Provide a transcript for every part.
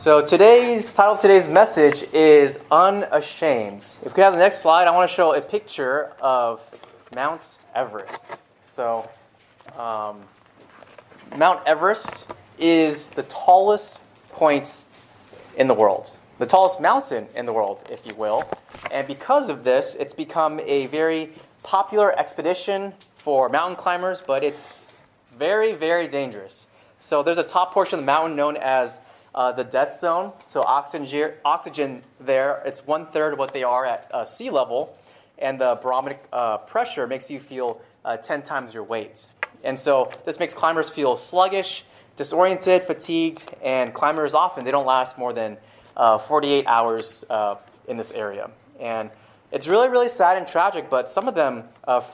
So today's title of today's message is unashamed. If we have the next slide, I want to show a picture of Mount Everest. So um, Mount Everest is the tallest point in the world, the tallest mountain in the world, if you will. And because of this, it's become a very popular expedition for mountain climbers, but it's very, very dangerous. So there's a top portion of the mountain known as uh, the death zone. So oxygen, oxygen there, it's one third of what they are at uh, sea level, and the barometric uh, pressure makes you feel uh, 10 times your weight. And so this makes climbers feel sluggish, disoriented, fatigued, and climbers often they don't last more than uh, 48 hours uh, in this area. And it's really, really sad and tragic, but some of them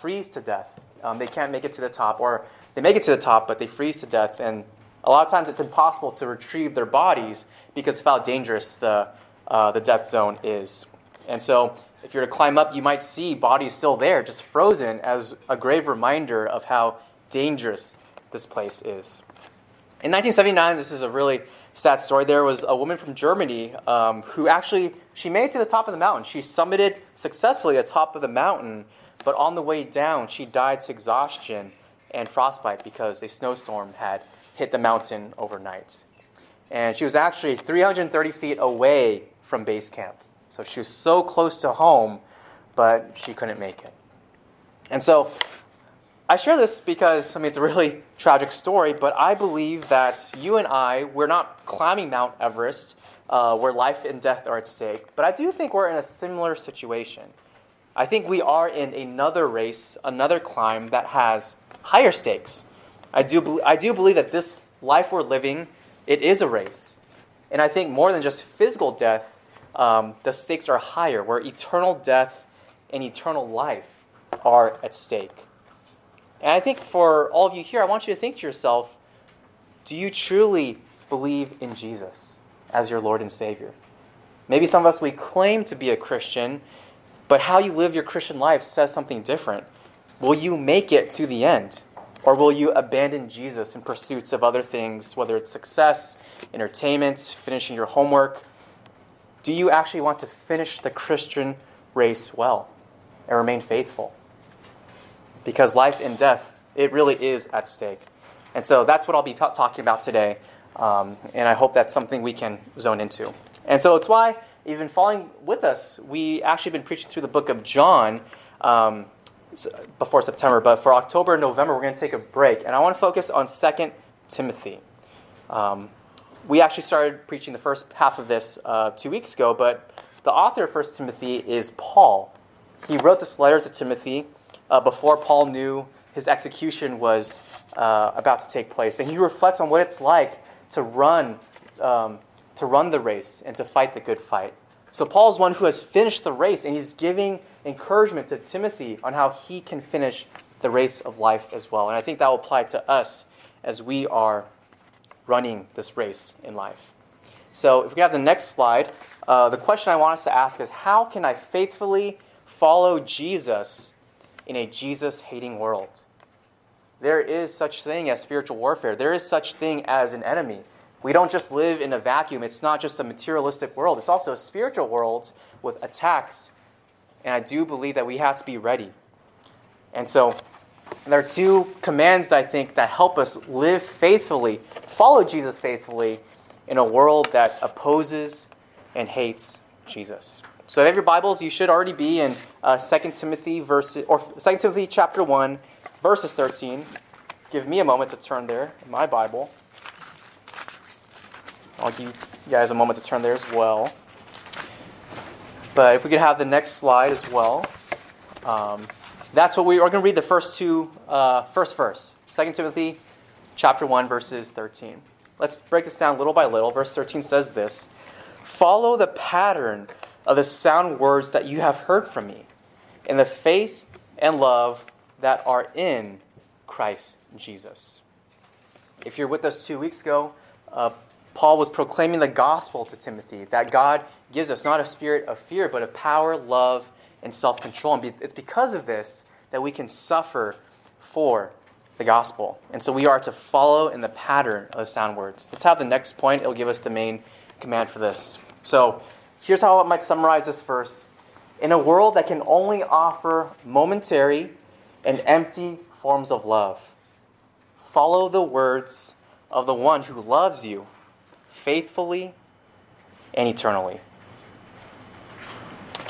freeze to death. Um, they can't make it to the top, or they make it to the top, but they freeze to death, and a lot of times it's impossible to retrieve their bodies because of how dangerous the, uh, the death zone is. And so, if you're to climb up, you might see bodies still there, just frozen, as a grave reminder of how dangerous this place is. In 1979, this is a really sad story. There was a woman from Germany um, who actually she made it to the top of the mountain. She summited successfully the top of the mountain, but on the way down, she died to exhaustion and frostbite because a snowstorm had hit the mountain overnight. And she was actually 330 feet away from base camp. So she was so close to home, but she couldn't make it. And so I share this because, I mean, it's a really tragic story, but I believe that you and I, we're not climbing Mount Everest uh, where life and death are at stake, but I do think we're in a similar situation. I think we are in another race, another climb that has higher stakes. I do, I do believe that this life we're living, it is a race. And I think more than just physical death, um, the stakes are higher, where eternal death and eternal life are at stake. And I think for all of you here, I want you to think to yourself do you truly believe in Jesus as your Lord and Savior? Maybe some of us, we claim to be a Christian, but how you live your Christian life says something different. Will you make it to the end? Or will you abandon Jesus in pursuits of other things, whether it's success, entertainment, finishing your homework? Do you actually want to finish the Christian race well and remain faithful? Because life and death, it really is at stake. And so that's what I'll be t- talking about today. Um, and I hope that's something we can zone into. And so it's why, even following with us, we actually been preaching through the book of John. Um, before September, but for October and November, we're going to take a break. And I want to focus on 2 Timothy. Um, we actually started preaching the first half of this uh, two weeks ago, but the author of 1 Timothy is Paul. He wrote this letter to Timothy uh, before Paul knew his execution was uh, about to take place. And he reflects on what it's like to run, um, to run the race and to fight the good fight. So Paul's one who has finished the race, and he's giving encouragement to Timothy on how he can finish the race of life as well. And I think that will apply to us as we are running this race in life. So if we have the next slide, uh, the question I want us to ask is how can I faithfully follow Jesus in a Jesus hating world? There is such thing as spiritual warfare. There is such thing as an enemy. We don't just live in a vacuum. It's not just a materialistic world, it's also a spiritual world with attacks. And I do believe that we have to be ready. And so, there are two commands that I think that help us live faithfully, follow Jesus faithfully in a world that opposes and hates Jesus. So if you have your Bibles, you should already be in uh, 2 Timothy verse, or 2 Timothy chapter 1, verses 13. Give me a moment to turn there in my Bible. I'll give you guys a moment to turn there as well. But if we could have the next slide as well. Um, that's what we are going to read the first two, uh, first verse. 2 Timothy chapter 1, verses 13. Let's break this down little by little. Verse 13 says this Follow the pattern of the sound words that you have heard from me, in the faith and love that are in Christ Jesus. If you're with us two weeks ago, uh, Paul was proclaiming the gospel to Timothy that God gives us not a spirit of fear, but of power, love, and self control. And it's because of this that we can suffer for the gospel. And so we are to follow in the pattern of sound words. Let's have the next point. It'll give us the main command for this. So here's how I might summarize this verse. In a world that can only offer momentary and empty forms of love, follow the words of the one who loves you faithfully and eternally.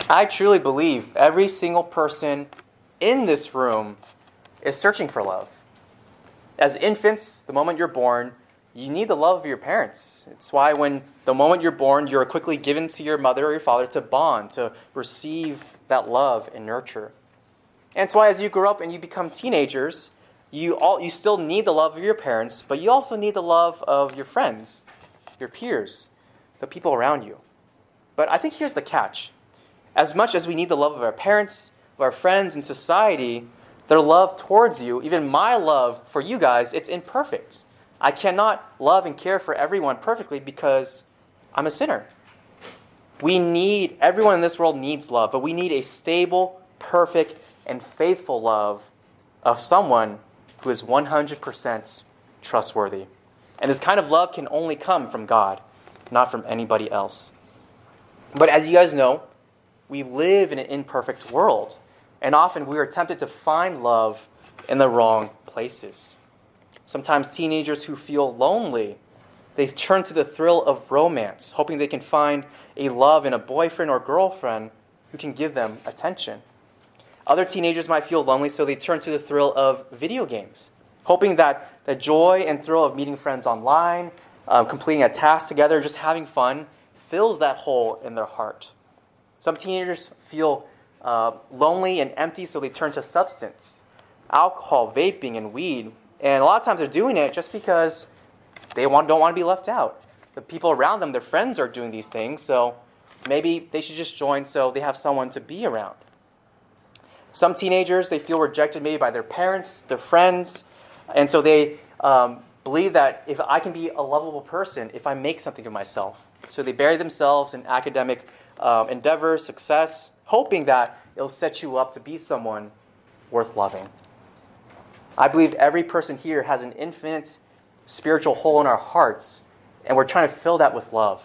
I truly believe every single person in this room is searching for love. As infants, the moment you're born, you need the love of your parents. It's why when the moment you're born, you're quickly given to your mother or your father to bond, to receive that love and nurture. And it's why as you grow up and you become teenagers, you all you still need the love of your parents, but you also need the love of your friends, your peers, the people around you. But I think here's the catch. As much as we need the love of our parents, of our friends and society, their love towards you, even my love for you guys, it's imperfect. I cannot love and care for everyone perfectly because I'm a sinner. We need, everyone in this world needs love, but we need a stable, perfect, and faithful love of someone who is 100% trustworthy. And this kind of love can only come from God, not from anybody else. But as you guys know, we live in an imperfect world, and often we are tempted to find love in the wrong places. Sometimes teenagers who feel lonely, they turn to the thrill of romance, hoping they can find a love in a boyfriend or girlfriend who can give them attention. Other teenagers might feel lonely, so they turn to the thrill of video games, hoping that the joy and thrill of meeting friends online, um, completing a task together, just having fun, fills that hole in their heart. Some teenagers feel uh, lonely and empty, so they turn to substance, alcohol, vaping, and weed, and a lot of times they're doing it just because they want, don't want to be left out. The people around them, their friends, are doing these things, so maybe they should just join so they have someone to be around. Some teenagers, they feel rejected maybe by their parents, their friends, and so they um, believe that if I can be a lovable person, if I make something of myself. So they bury themselves in academic um, endeavor, success, hoping that it'll set you up to be someone worth loving. I believe every person here has an infinite spiritual hole in our hearts, and we're trying to fill that with love.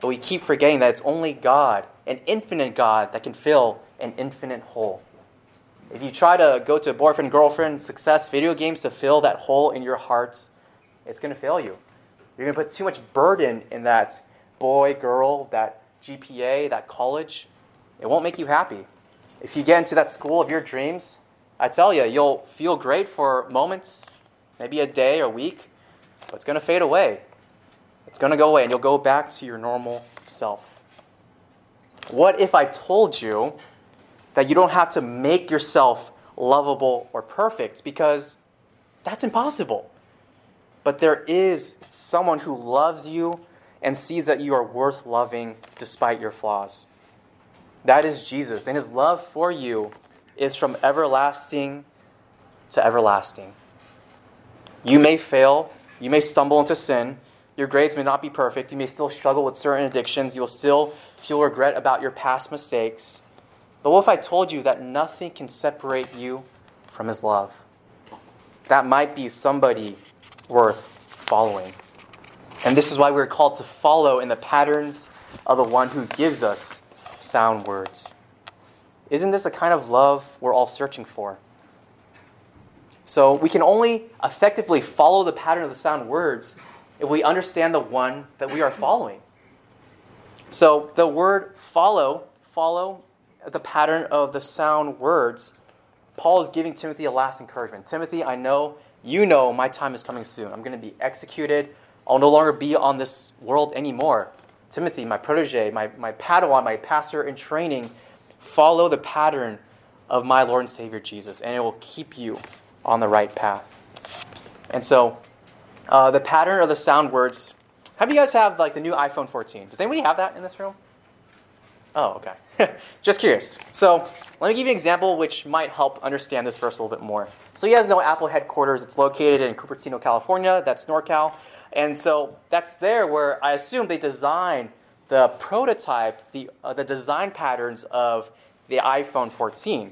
But we keep forgetting that it's only God, an infinite God, that can fill an infinite hole. If you try to go to boyfriend, girlfriend, success, video games to fill that hole in your hearts, it's going to fail you. You're going to put too much burden in that boy, girl, that GPA, that college. It won't make you happy. If you get into that school of your dreams, I tell you, you'll feel great for moments, maybe a day or a week, but it's going to fade away. It's going to go away, and you'll go back to your normal self. What if I told you that you don't have to make yourself lovable or perfect? Because that's impossible. But there is someone who loves you and sees that you are worth loving despite your flaws. That is Jesus, and his love for you is from everlasting to everlasting. You may fail, you may stumble into sin, your grades may not be perfect, you may still struggle with certain addictions, you will still feel regret about your past mistakes. But what if I told you that nothing can separate you from His love? That might be somebody worth following. And this is why we're called to follow in the patterns of the one who gives us sound words. Isn't this the kind of love we're all searching for? So we can only effectively follow the pattern of the sound words if we understand the one that we are following. So the word follow, follow the pattern of the sound words. Paul is giving Timothy a last encouragement. Timothy, I know, you know, my time is coming soon. I'm going to be executed. I'll no longer be on this world anymore. Timothy, my protege, my, my Padawan, my pastor in training, Follow the pattern of my Lord and Savior Jesus, and it will keep you on the right path. And so, uh, the pattern of the sound words. How Have you guys have like the new iPhone 14? Does anybody have that in this room? Oh, okay. Just curious. So let me give you an example which might help understand this verse a little bit more. So you guys know Apple headquarters. It's located in Cupertino, California. That's NorCal. And so that's there where I assume they design the prototype, the, uh, the design patterns of the iPhone 14.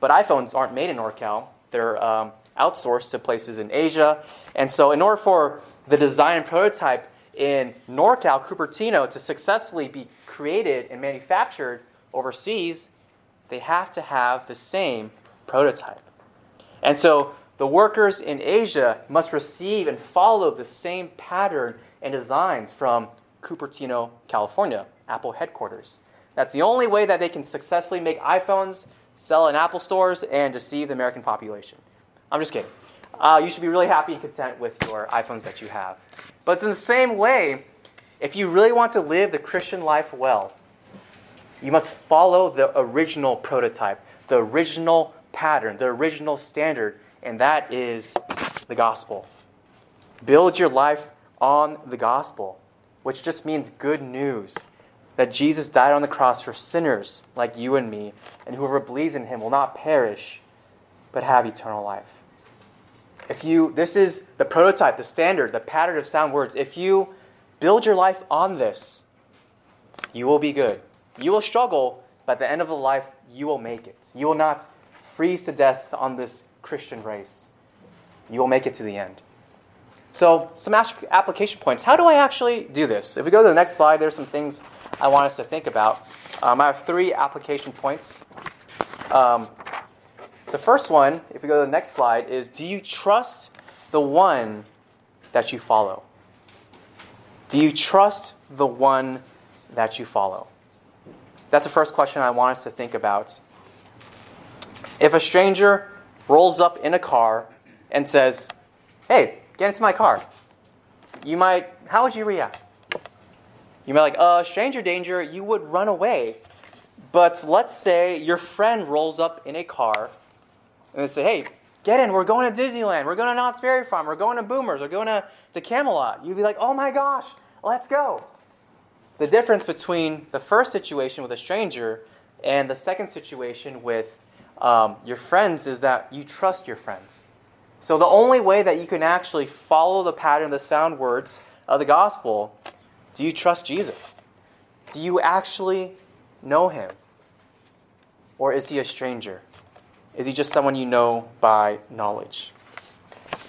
But iPhones aren't made in NorCal, they're um, outsourced to places in Asia. And so, in order for the design prototype, in NorCal, Cupertino, to successfully be created and manufactured overseas, they have to have the same prototype. And so the workers in Asia must receive and follow the same pattern and designs from Cupertino, California, Apple headquarters. That's the only way that they can successfully make iPhones, sell in Apple stores, and deceive the American population. I'm just kidding. Uh, you should be really happy and content with your iPhones that you have. But it's in the same way, if you really want to live the Christian life well, you must follow the original prototype, the original pattern, the original standard, and that is the gospel. Build your life on the gospel, which just means good news that Jesus died on the cross for sinners like you and me, and whoever believes in him will not perish, but have eternal life. If you, this is the prototype, the standard, the pattern of sound words. If you build your life on this, you will be good. You will struggle, but at the end of the life, you will make it. You will not freeze to death on this Christian race. You will make it to the end. So, some application points. How do I actually do this? If we go to the next slide, there's some things I want us to think about. Um, I have three application points. Um, the first one, if we go to the next slide, is do you trust the one that you follow? Do you trust the one that you follow? That's the first question I want us to think about. If a stranger rolls up in a car and says, Hey, get into my car, you might, how would you react? You might like, uh, stranger danger, you would run away. But let's say your friend rolls up in a car and they say, hey, get in, we're going to Disneyland, we're going to Knott's Berry Farm, we're going to Boomers, we're going to, to Camelot. You'd be like, oh my gosh, let's go. The difference between the first situation with a stranger and the second situation with um, your friends is that you trust your friends. So the only way that you can actually follow the pattern, the sound words of the gospel, do you trust Jesus? Do you actually know him? Or is he a stranger? Is he just someone you know by knowledge?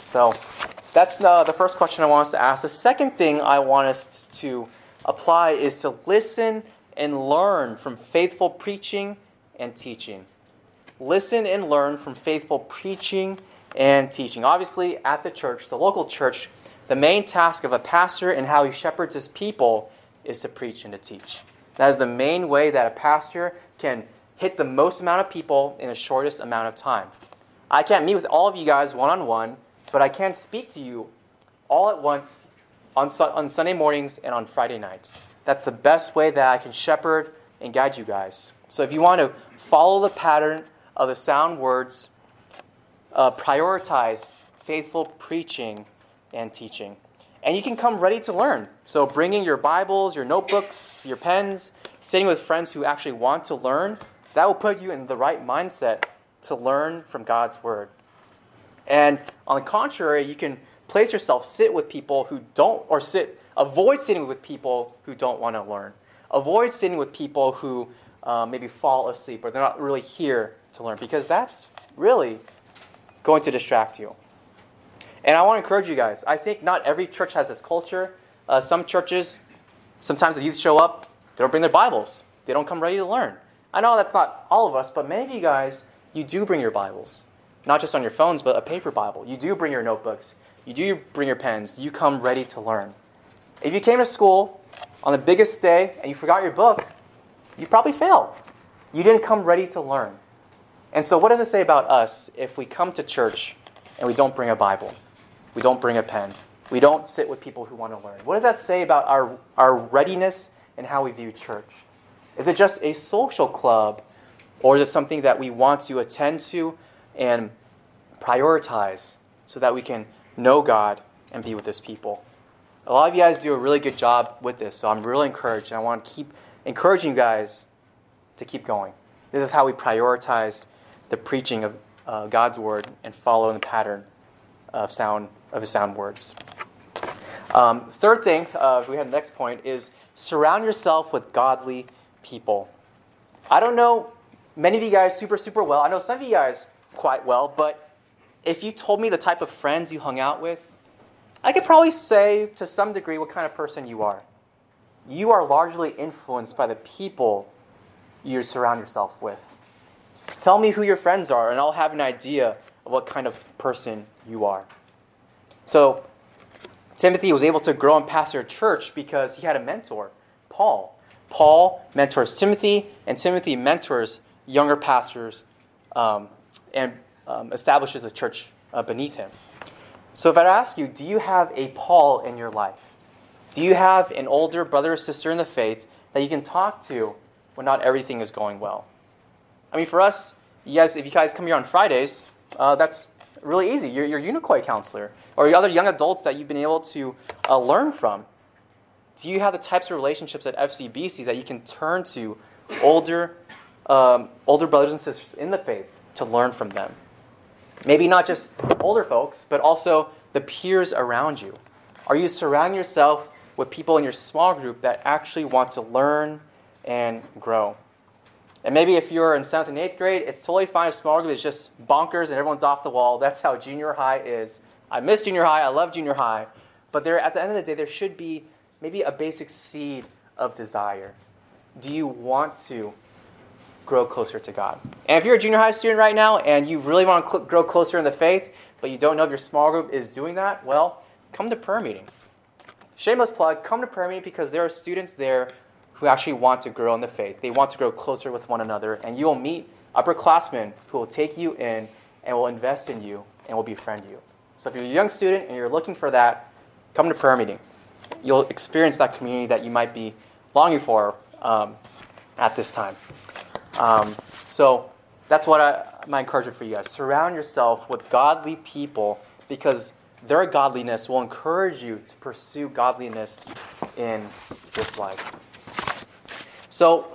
So that's the, the first question I want us to ask. The second thing I want us to apply is to listen and learn from faithful preaching and teaching. Listen and learn from faithful preaching and teaching. Obviously, at the church, the local church, the main task of a pastor and how he shepherds his people is to preach and to teach. That is the main way that a pastor can hit the most amount of people in the shortest amount of time. I can't meet with all of you guys one on one, but I can speak to you all at once on, on Sunday mornings and on Friday nights. That's the best way that I can shepherd and guide you guys. So if you want to follow the pattern of the sound words, uh, prioritize faithful preaching and teaching. And you can come ready to learn. So bringing your Bibles, your notebooks, your pens, sitting with friends who actually want to learn that will put you in the right mindset to learn from God's Word. And on the contrary, you can place yourself, sit with people who don't, or sit, avoid sitting with people who don't want to learn. Avoid sitting with people who uh, maybe fall asleep or they're not really here to learn because that's really going to distract you. And I want to encourage you guys. I think not every church has this culture. Uh, some churches, sometimes the youth show up, they don't bring their Bibles, they don't come ready to learn. I know that's not all of us, but many of you guys, you do bring your Bibles. Not just on your phones, but a paper Bible. You do bring your notebooks. You do bring your pens. You come ready to learn. If you came to school on the biggest day and you forgot your book, you probably failed. You didn't come ready to learn. And so, what does it say about us if we come to church and we don't bring a Bible? We don't bring a pen. We don't sit with people who want to learn. What does that say about our, our readiness and how we view church? Is it just a social club, or is it something that we want to attend to and prioritize so that we can know God and be with His people? A lot of you guys do a really good job with this, so I'm really encouraged, and I want to keep encouraging you guys to keep going. This is how we prioritize the preaching of uh, God's word and follow the pattern of sound of His sound words. Um, third thing, uh, we have the next point, is surround yourself with godly people. I don't know many of you guys super, super well. I know some of you guys quite well, but if you told me the type of friends you hung out with, I could probably say to some degree what kind of person you are. You are largely influenced by the people you surround yourself with. Tell me who your friends are, and I'll have an idea of what kind of person you are. So, Timothy was able to grow and pastor a church because he had a mentor, Paul. Paul mentors Timothy, and Timothy mentors younger pastors um, and um, establishes a church uh, beneath him. So, if I ask you, do you have a Paul in your life? Do you have an older brother or sister in the faith that you can talk to when not everything is going well? I mean, for us, you guys, if you guys come here on Fridays, uh, that's really easy. You're your Unicoi counselor or other young adults that you've been able to uh, learn from. Do you have the types of relationships at FCBC that you can turn to older, um, older brothers and sisters in the faith to learn from them? Maybe not just older folks, but also the peers around you. Are you surrounding yourself with people in your small group that actually want to learn and grow? And maybe if you're in seventh and eighth grade, it's totally fine if small group is just bonkers and everyone's off the wall. That's how junior high is. I miss junior high. I love junior high. But there, at the end of the day, there should be maybe a basic seed of desire. Do you want to grow closer to God? And if you're a junior high student right now and you really want to cl- grow closer in the faith, but you don't know if your small group is doing that, well, come to prayer meeting. Shameless plug, come to prayer meeting because there are students there who actually want to grow in the faith. They want to grow closer with one another, and you will meet upperclassmen who will take you in and will invest in you and will befriend you. So if you're a young student and you're looking for that, come to prayer meeting. You'll experience that community that you might be longing for um, at this time. Um, so that's what I, my encouragement for you guys. Surround yourself with godly people because their godliness will encourage you to pursue godliness in this life. So,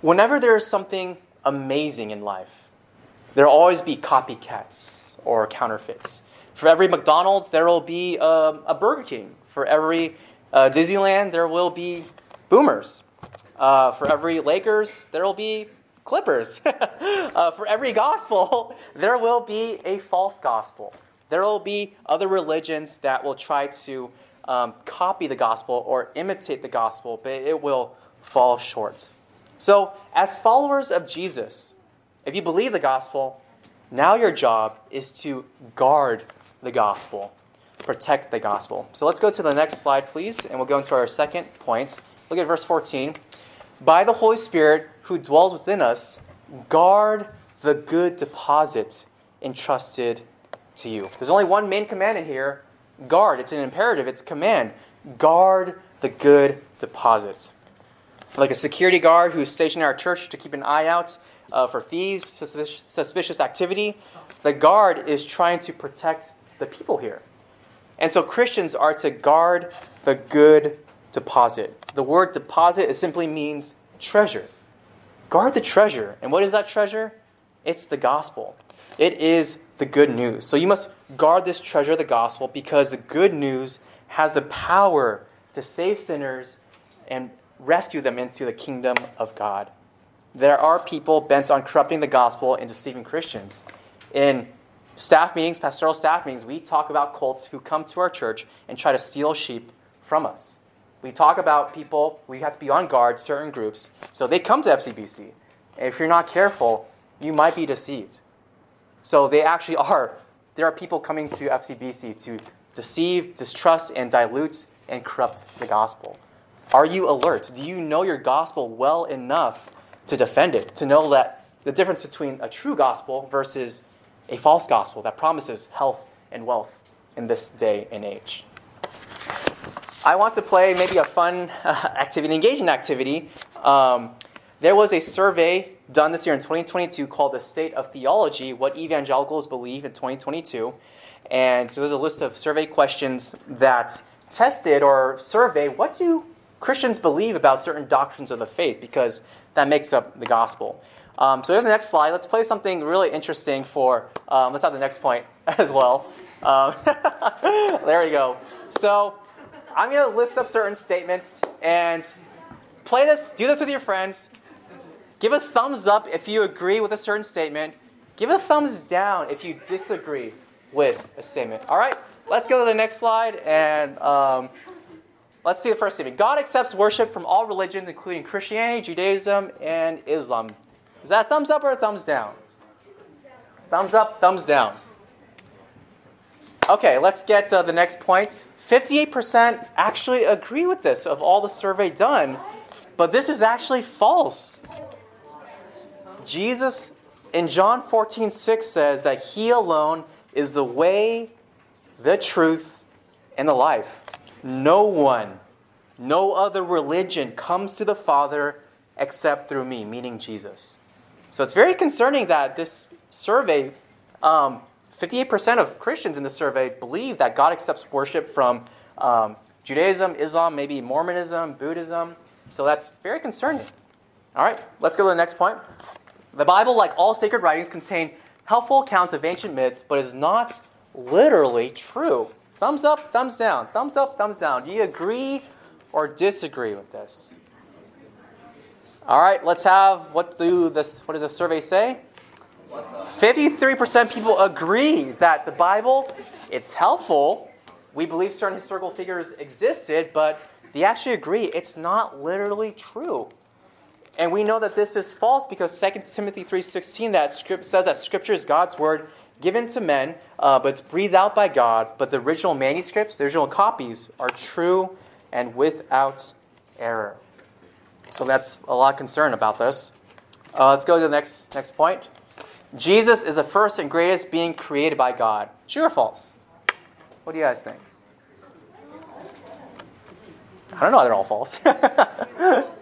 whenever there is something amazing in life, there will always be copycats or counterfeits. For every McDonald's, there will be a, um, a Burger King. For every uh, Disneyland, there will be boomers. Uh, for every Lakers, there will be Clippers. uh, for every gospel, there will be a false gospel. There will be other religions that will try to um, copy the gospel or imitate the gospel, but it will fall short. So, as followers of Jesus, if you believe the gospel, now your job is to guard the gospel, protect the gospel. So let's go to the next slide, please, and we'll go into our second point. Look at verse 14. By the Holy Spirit who dwells within us, guard the good deposit entrusted to you. There's only one main command in here guard. It's an imperative, it's command. Guard the good deposit like a security guard who's stationed at our church to keep an eye out uh, for thieves, suspicious activity. The guard is trying to protect the people here. And so Christians are to guard the good deposit. The word deposit it simply means treasure. Guard the treasure. And what is that treasure? It's the gospel. It is the good news. So you must guard this treasure of the gospel because the good news has the power to save sinners and rescue them into the kingdom of God. There are people bent on corrupting the gospel and deceiving Christians. In staff meetings, pastoral staff meetings, we talk about cults who come to our church and try to steal sheep from us. We talk about people, we have to be on guard, certain groups. So they come to FCBC. And if you're not careful, you might be deceived. So they actually are. There are people coming to FCBC to deceive, distrust, and dilute and corrupt the gospel. Are you alert? Do you know your gospel well enough to defend it? To know that the difference between a true gospel versus a false gospel that promises health and wealth in this day and age? I want to play maybe a fun uh, activity, engaging activity. Um, there was a survey done this year in 2022 called The State of Theology What Evangelicals Believe in 2022. And so there's a list of survey questions that tested or survey what do Christians believe about certain doctrines of the faith because that makes up the gospel. Um, so, we have the next slide. Let's play something really interesting for. Um, let's have the next point as well. Um, there we go. So, I'm going to list up certain statements and play this. Do this with your friends. Give a thumbs up if you agree with a certain statement. Give a thumbs down if you disagree with a statement. All right. let's go to the next slide and um, let's see the first statement. God accepts worship from all religions, including Christianity, Judaism, and Islam. Is that a thumbs up or a thumbs down? Thumbs up, thumbs down. Okay, let's get uh, the next point. 58% actually agree with this of all the survey done, but this is actually false. Jesus in John 14, 6 says that he alone is the way, the truth, and the life. No one, no other religion comes to the Father except through me, meaning Jesus. So it's very concerning that this survey, um, 58% of Christians in the survey believe that God accepts worship from um, Judaism, Islam, maybe Mormonism, Buddhism. So that's very concerning. All right, let's go to the next point. The Bible, like all sacred writings, contain helpful accounts of ancient myths, but is not literally true. Thumbs up, thumbs down. Thumbs up, thumbs down. Do you agree or disagree with this? All right, let's have what do this what does the survey say? 53% people agree that the Bible it's helpful. We believe certain historical figures existed, but they actually agree it's not literally true. And we know that this is false because 2 Timothy 3.16 that script says that Scripture is God's word given to men, uh, but it's breathed out by God. But the original manuscripts, the original copies, are true and without error. So that's a lot of concern about this. Uh, let's go to the next, next point. Jesus is the first and greatest being created by God. True or false? What do you guys think? I don't know, they're all false.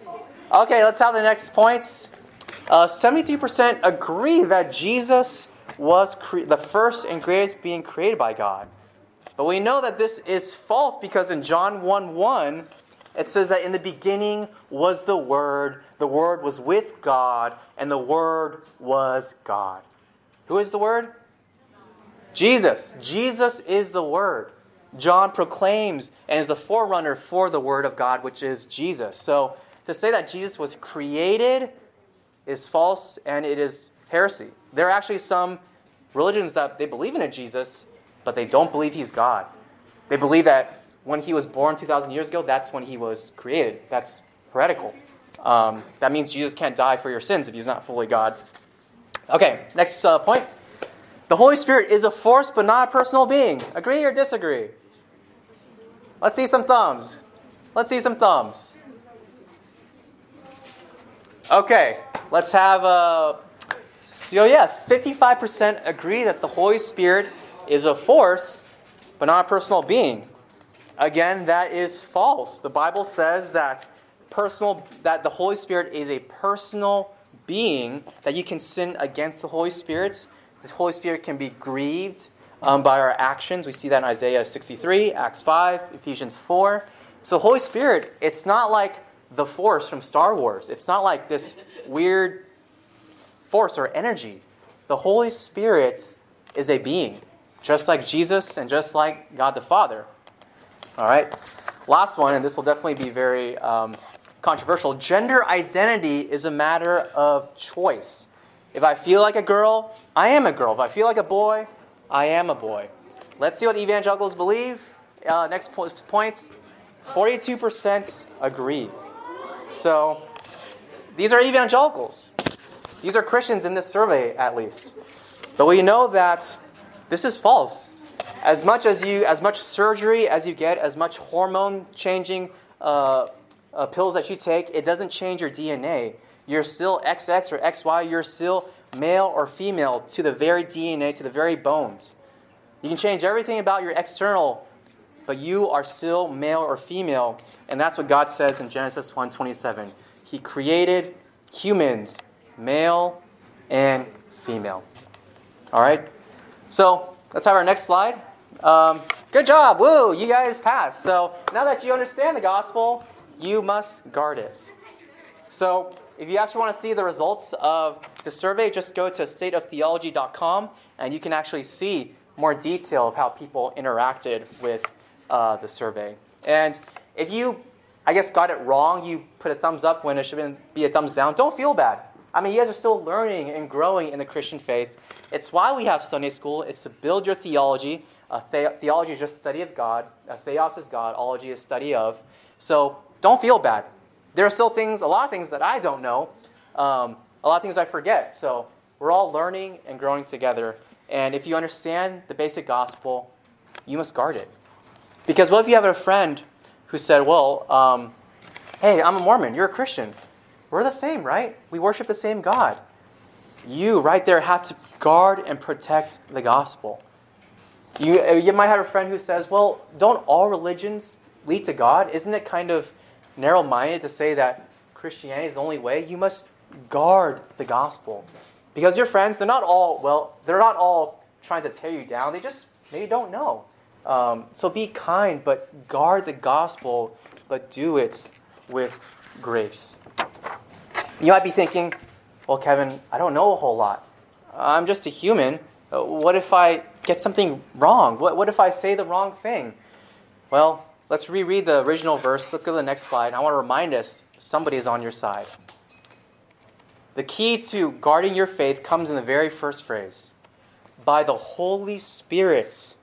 Okay, let's have the next points. Uh, 73% agree that Jesus was cre- the first and greatest being created by God. But we know that this is false because in John 1 1, it says that in the beginning was the Word, the Word was with God, and the Word was God. Who is the Word? Jesus. Jesus is the Word. John proclaims and is the forerunner for the Word of God, which is Jesus. So, to say that Jesus was created is false and it is heresy. There are actually some religions that they believe in a Jesus, but they don't believe he's God. They believe that when he was born 2,000 years ago, that's when he was created. That's heretical. Um, that means Jesus can't die for your sins if he's not fully God. Okay, next uh, point. The Holy Spirit is a force, but not a personal being. Agree or disagree? Let's see some thumbs. Let's see some thumbs. Okay, let's have a. Uh, so, yeah, 55% agree that the Holy Spirit is a force, but not a personal being. Again, that is false. The Bible says that personal that the Holy Spirit is a personal being, that you can sin against the Holy Spirit. This Holy Spirit can be grieved um, by our actions. We see that in Isaiah 63, Acts 5, Ephesians 4. So, Holy Spirit, it's not like the Force from Star Wars. It's not like this weird force or energy. The Holy Spirit is a being, just like Jesus and just like God the Father. All right. Last one, and this will definitely be very um, controversial. Gender identity is a matter of choice. If I feel like a girl, I am a girl. If I feel like a boy, I am a boy. Let's see what evangelicals believe. Uh, next po- points 42% agree. So these are evangelicals. These are Christians in this survey, at least. But we know that this is false. As much as you, as much surgery as you get, as much hormone changing uh, uh, pills that you take, it doesn't change your DNA. You're still XX or XY. You're still male or female to the very DNA, to the very bones. You can change everything about your external but you are still male or female. And that's what God says in Genesis 1:27. He created humans, male and female. All right? So let's have our next slide. Um, good job. Woo, you guys passed. So now that you understand the gospel, you must guard it. So if you actually want to see the results of the survey, just go to stateoftheology.com and you can actually see more detail of how people interacted with uh, the survey. And if you, I guess, got it wrong, you put a thumbs up when it should be a thumbs down, don't feel bad. I mean, you guys are still learning and growing in the Christian faith. It's why we have Sunday school, it's to build your theology. Uh, the- theology is just study of God. Uh, theos is God. Ology is study of. So don't feel bad. There are still things, a lot of things that I don't know. Um, a lot of things I forget. So we're all learning and growing together. And if you understand the basic gospel, you must guard it. Because what if you have a friend who said, Well, um, hey, I'm a Mormon, you're a Christian. We're the same, right? We worship the same God. You, right there, have to guard and protect the gospel. You, you might have a friend who says, Well, don't all religions lead to God? Isn't it kind of narrow minded to say that Christianity is the only way? You must guard the gospel. Because your friends, they're not all, well, they're not all trying to tear you down. They just maybe don't know. Um, so be kind, but guard the gospel, but do it with grace. You might be thinking, well, Kevin, I don't know a whole lot. I'm just a human. Uh, what if I get something wrong? What, what if I say the wrong thing? Well, let's reread the original verse. Let's go to the next slide. I want to remind us somebody is on your side. The key to guarding your faith comes in the very first phrase by the Holy Spirit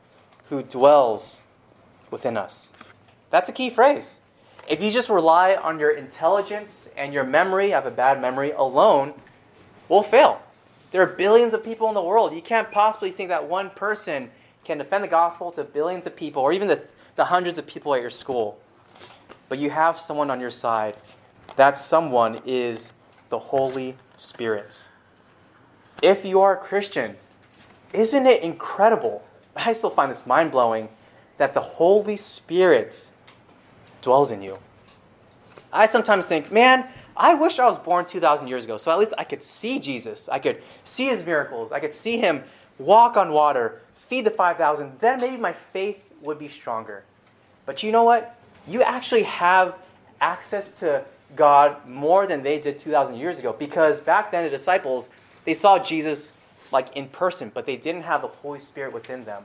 who dwells within us. That's a key phrase. If you just rely on your intelligence and your memory, I have a bad memory, alone, we'll fail. There are billions of people in the world. You can't possibly think that one person can defend the gospel to billions of people or even the, the hundreds of people at your school. But you have someone on your side. That someone is the Holy Spirit. If you are a Christian, isn't it incredible? I still find this mind blowing that the Holy Spirit dwells in you. I sometimes think, man, I wish I was born 2,000 years ago, so at least I could see Jesus. I could see his miracles. I could see him walk on water, feed the 5,000. Then maybe my faith would be stronger. But you know what? You actually have access to God more than they did 2,000 years ago because back then the disciples, they saw Jesus like in person, but they didn't have the Holy Spirit within them.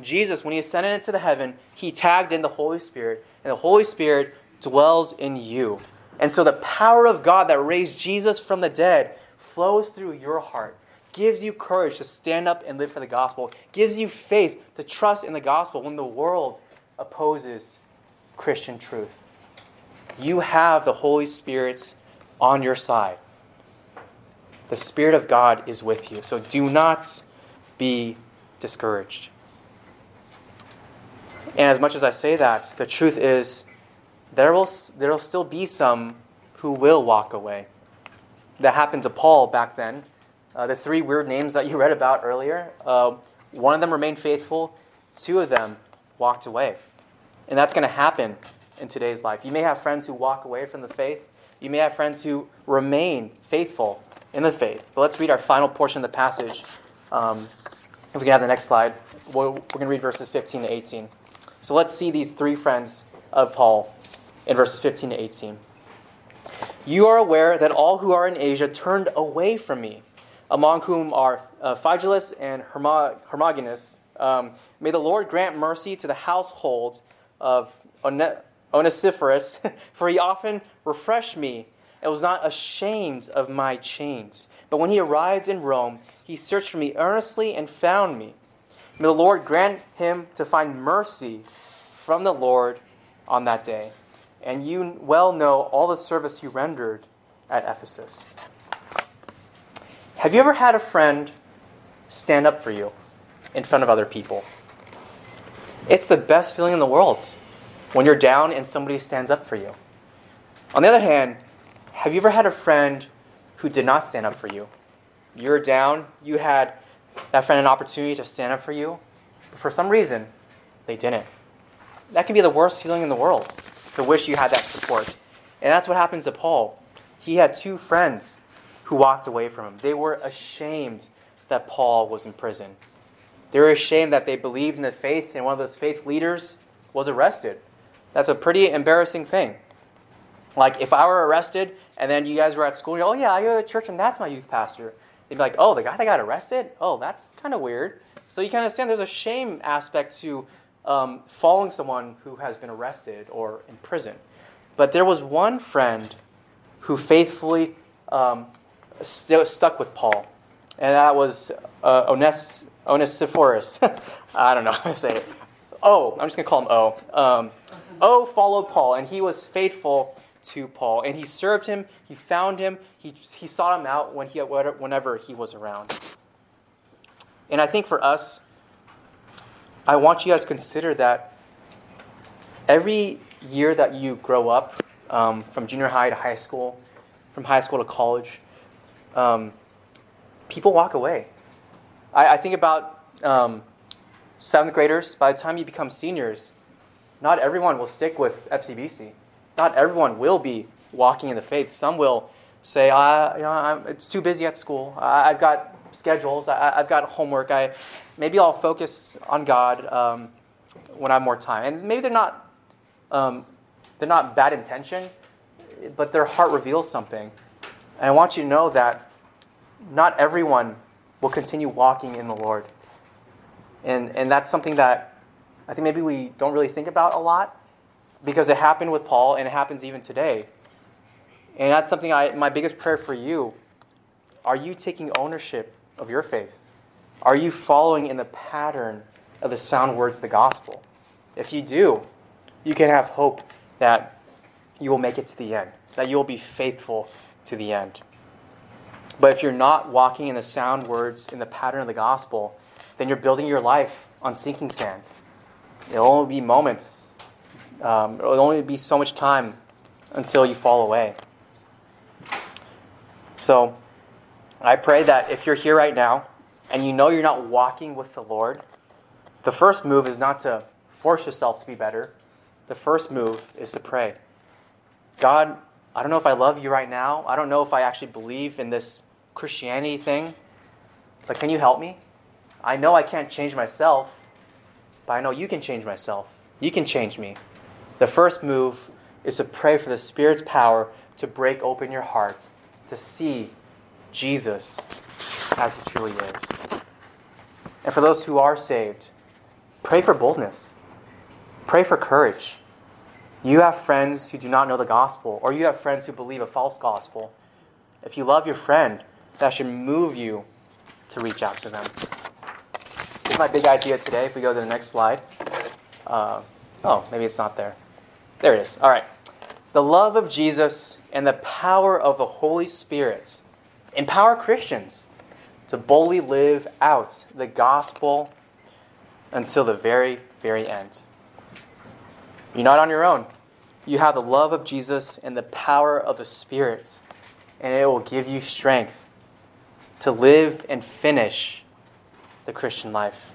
Jesus, when he ascended into the heaven, he tagged in the Holy Spirit, and the Holy Spirit dwells in you. And so the power of God that raised Jesus from the dead flows through your heart, gives you courage to stand up and live for the gospel, gives you faith to trust in the gospel when the world opposes Christian truth. You have the Holy Spirit's on your side. The Spirit of God is with you. So do not be discouraged. And as much as I say that, the truth is there will, there will still be some who will walk away. That happened to Paul back then. Uh, the three weird names that you read about earlier, uh, one of them remained faithful, two of them walked away. And that's going to happen in today's life. You may have friends who walk away from the faith, you may have friends who remain faithful in the faith. But let's read our final portion of the passage. Um, if we can have the next slide, we're going to read verses 15 to 18. So let's see these three friends of Paul in verses 15 to 18. You are aware that all who are in Asia turned away from me, among whom are uh, Phygelus and Hermogenes. Um, may the Lord grant mercy to the household of Onesiphorus, for he often refreshed me and was not ashamed of my chains. But when he arrived in Rome, he searched for me earnestly and found me. May the Lord grant him to find mercy from the Lord on that day. And you well know all the service you rendered at Ephesus. Have you ever had a friend stand up for you in front of other people? It's the best feeling in the world when you're down and somebody stands up for you. On the other hand, have you ever had a friend who did not stand up for you? You're down, you had that friend an opportunity to stand up for you, but for some reason, they didn't. That can be the worst feeling in the world to wish you had that support. And that's what happens to Paul. He had two friends who walked away from him. They were ashamed that Paul was in prison. They were ashamed that they believed in the faith, and one of those faith leaders was arrested. That's a pretty embarrassing thing. Like, if I were arrested and then you guys were at school, oh, yeah, I go to church and that's my youth pastor. They'd be like, oh, the guy that got arrested? Oh, that's kind of weird. So you can understand there's a shame aspect to um, following someone who has been arrested or in prison. But there was one friend who faithfully um, st- stuck with Paul. and that was uh, Ones- Onesiphorus. I don't know how to say it. O, I'm just going to call him O. Um, o followed Paul, and he was faithful to Paul. And he served him, he found him, he, he sought him out when he, whenever he was around. And I think for us, I want you guys to consider that every year that you grow up, um, from junior high to high school, from high school to college, um, people walk away. I, I think about um, seventh graders, by the time you become seniors, not everyone will stick with FCBC. Not everyone will be walking in the faith. Some will say, you know, it's too busy at school. I, have got schedules. I, have got homework. I, maybe I'll focus on God um, when I have more time. And maybe they're not, um, they're not bad intention, but their heart reveals something. And I want you to know that not everyone will continue walking in the Lord. And, and that's something that I think maybe we don't really think about a lot because it happened with Paul and it happens even today. And that's something I, my biggest prayer for you. Are you taking ownership of your faith? Are you following in the pattern of the sound words of the gospel? If you do, you can have hope that you will make it to the end, that you will be faithful to the end. But if you're not walking in the sound words, in the pattern of the gospel, then you're building your life on sinking sand. It'll only be moments. Um, it'll only be so much time until you fall away. So, I pray that if you're here right now and you know you're not walking with the Lord, the first move is not to force yourself to be better. The first move is to pray. God, I don't know if I love you right now. I don't know if I actually believe in this Christianity thing, but can you help me? I know I can't change myself, but I know you can change myself. You can change me. The first move is to pray for the Spirit's power to break open your heart, to see Jesus as He truly is. And for those who are saved, pray for boldness, pray for courage. You have friends who do not know the gospel, or you have friends who believe a false gospel. If you love your friend, that should move you to reach out to them. Here's my big idea today. If we go to the next slide. Uh, oh, maybe it's not there. There it is. All right. The love of Jesus and the power of the Holy Spirit empower Christians to boldly live out the gospel until the very, very end. You're not on your own. You have the love of Jesus and the power of the Spirit, and it will give you strength to live and finish the Christian life.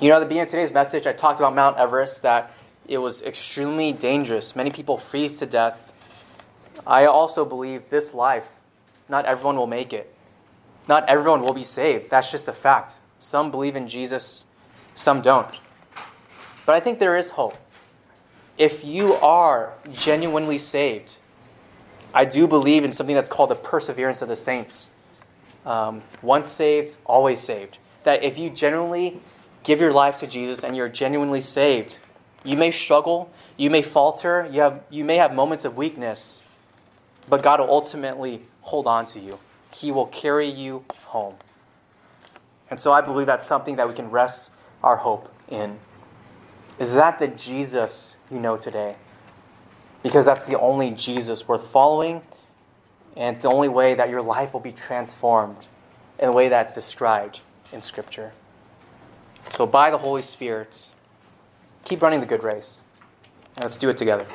You know, at the beginning of today's message, I talked about Mount Everest, that it was extremely dangerous. Many people freeze to death. I also believe this life, not everyone will make it. Not everyone will be saved. That's just a fact. Some believe in Jesus, some don't. But I think there is hope. If you are genuinely saved, I do believe in something that's called the perseverance of the saints um, once saved, always saved. That if you genuinely give your life to Jesus and you're genuinely saved, you may struggle, you may falter, you, have, you may have moments of weakness, but God will ultimately hold on to you. He will carry you home. And so I believe that's something that we can rest our hope in. Is that the Jesus you know today? Because that's the only Jesus worth following and it's the only way that your life will be transformed in the way that's described in Scripture. So, by the Holy Spirit, keep running the good race. Let's do it together.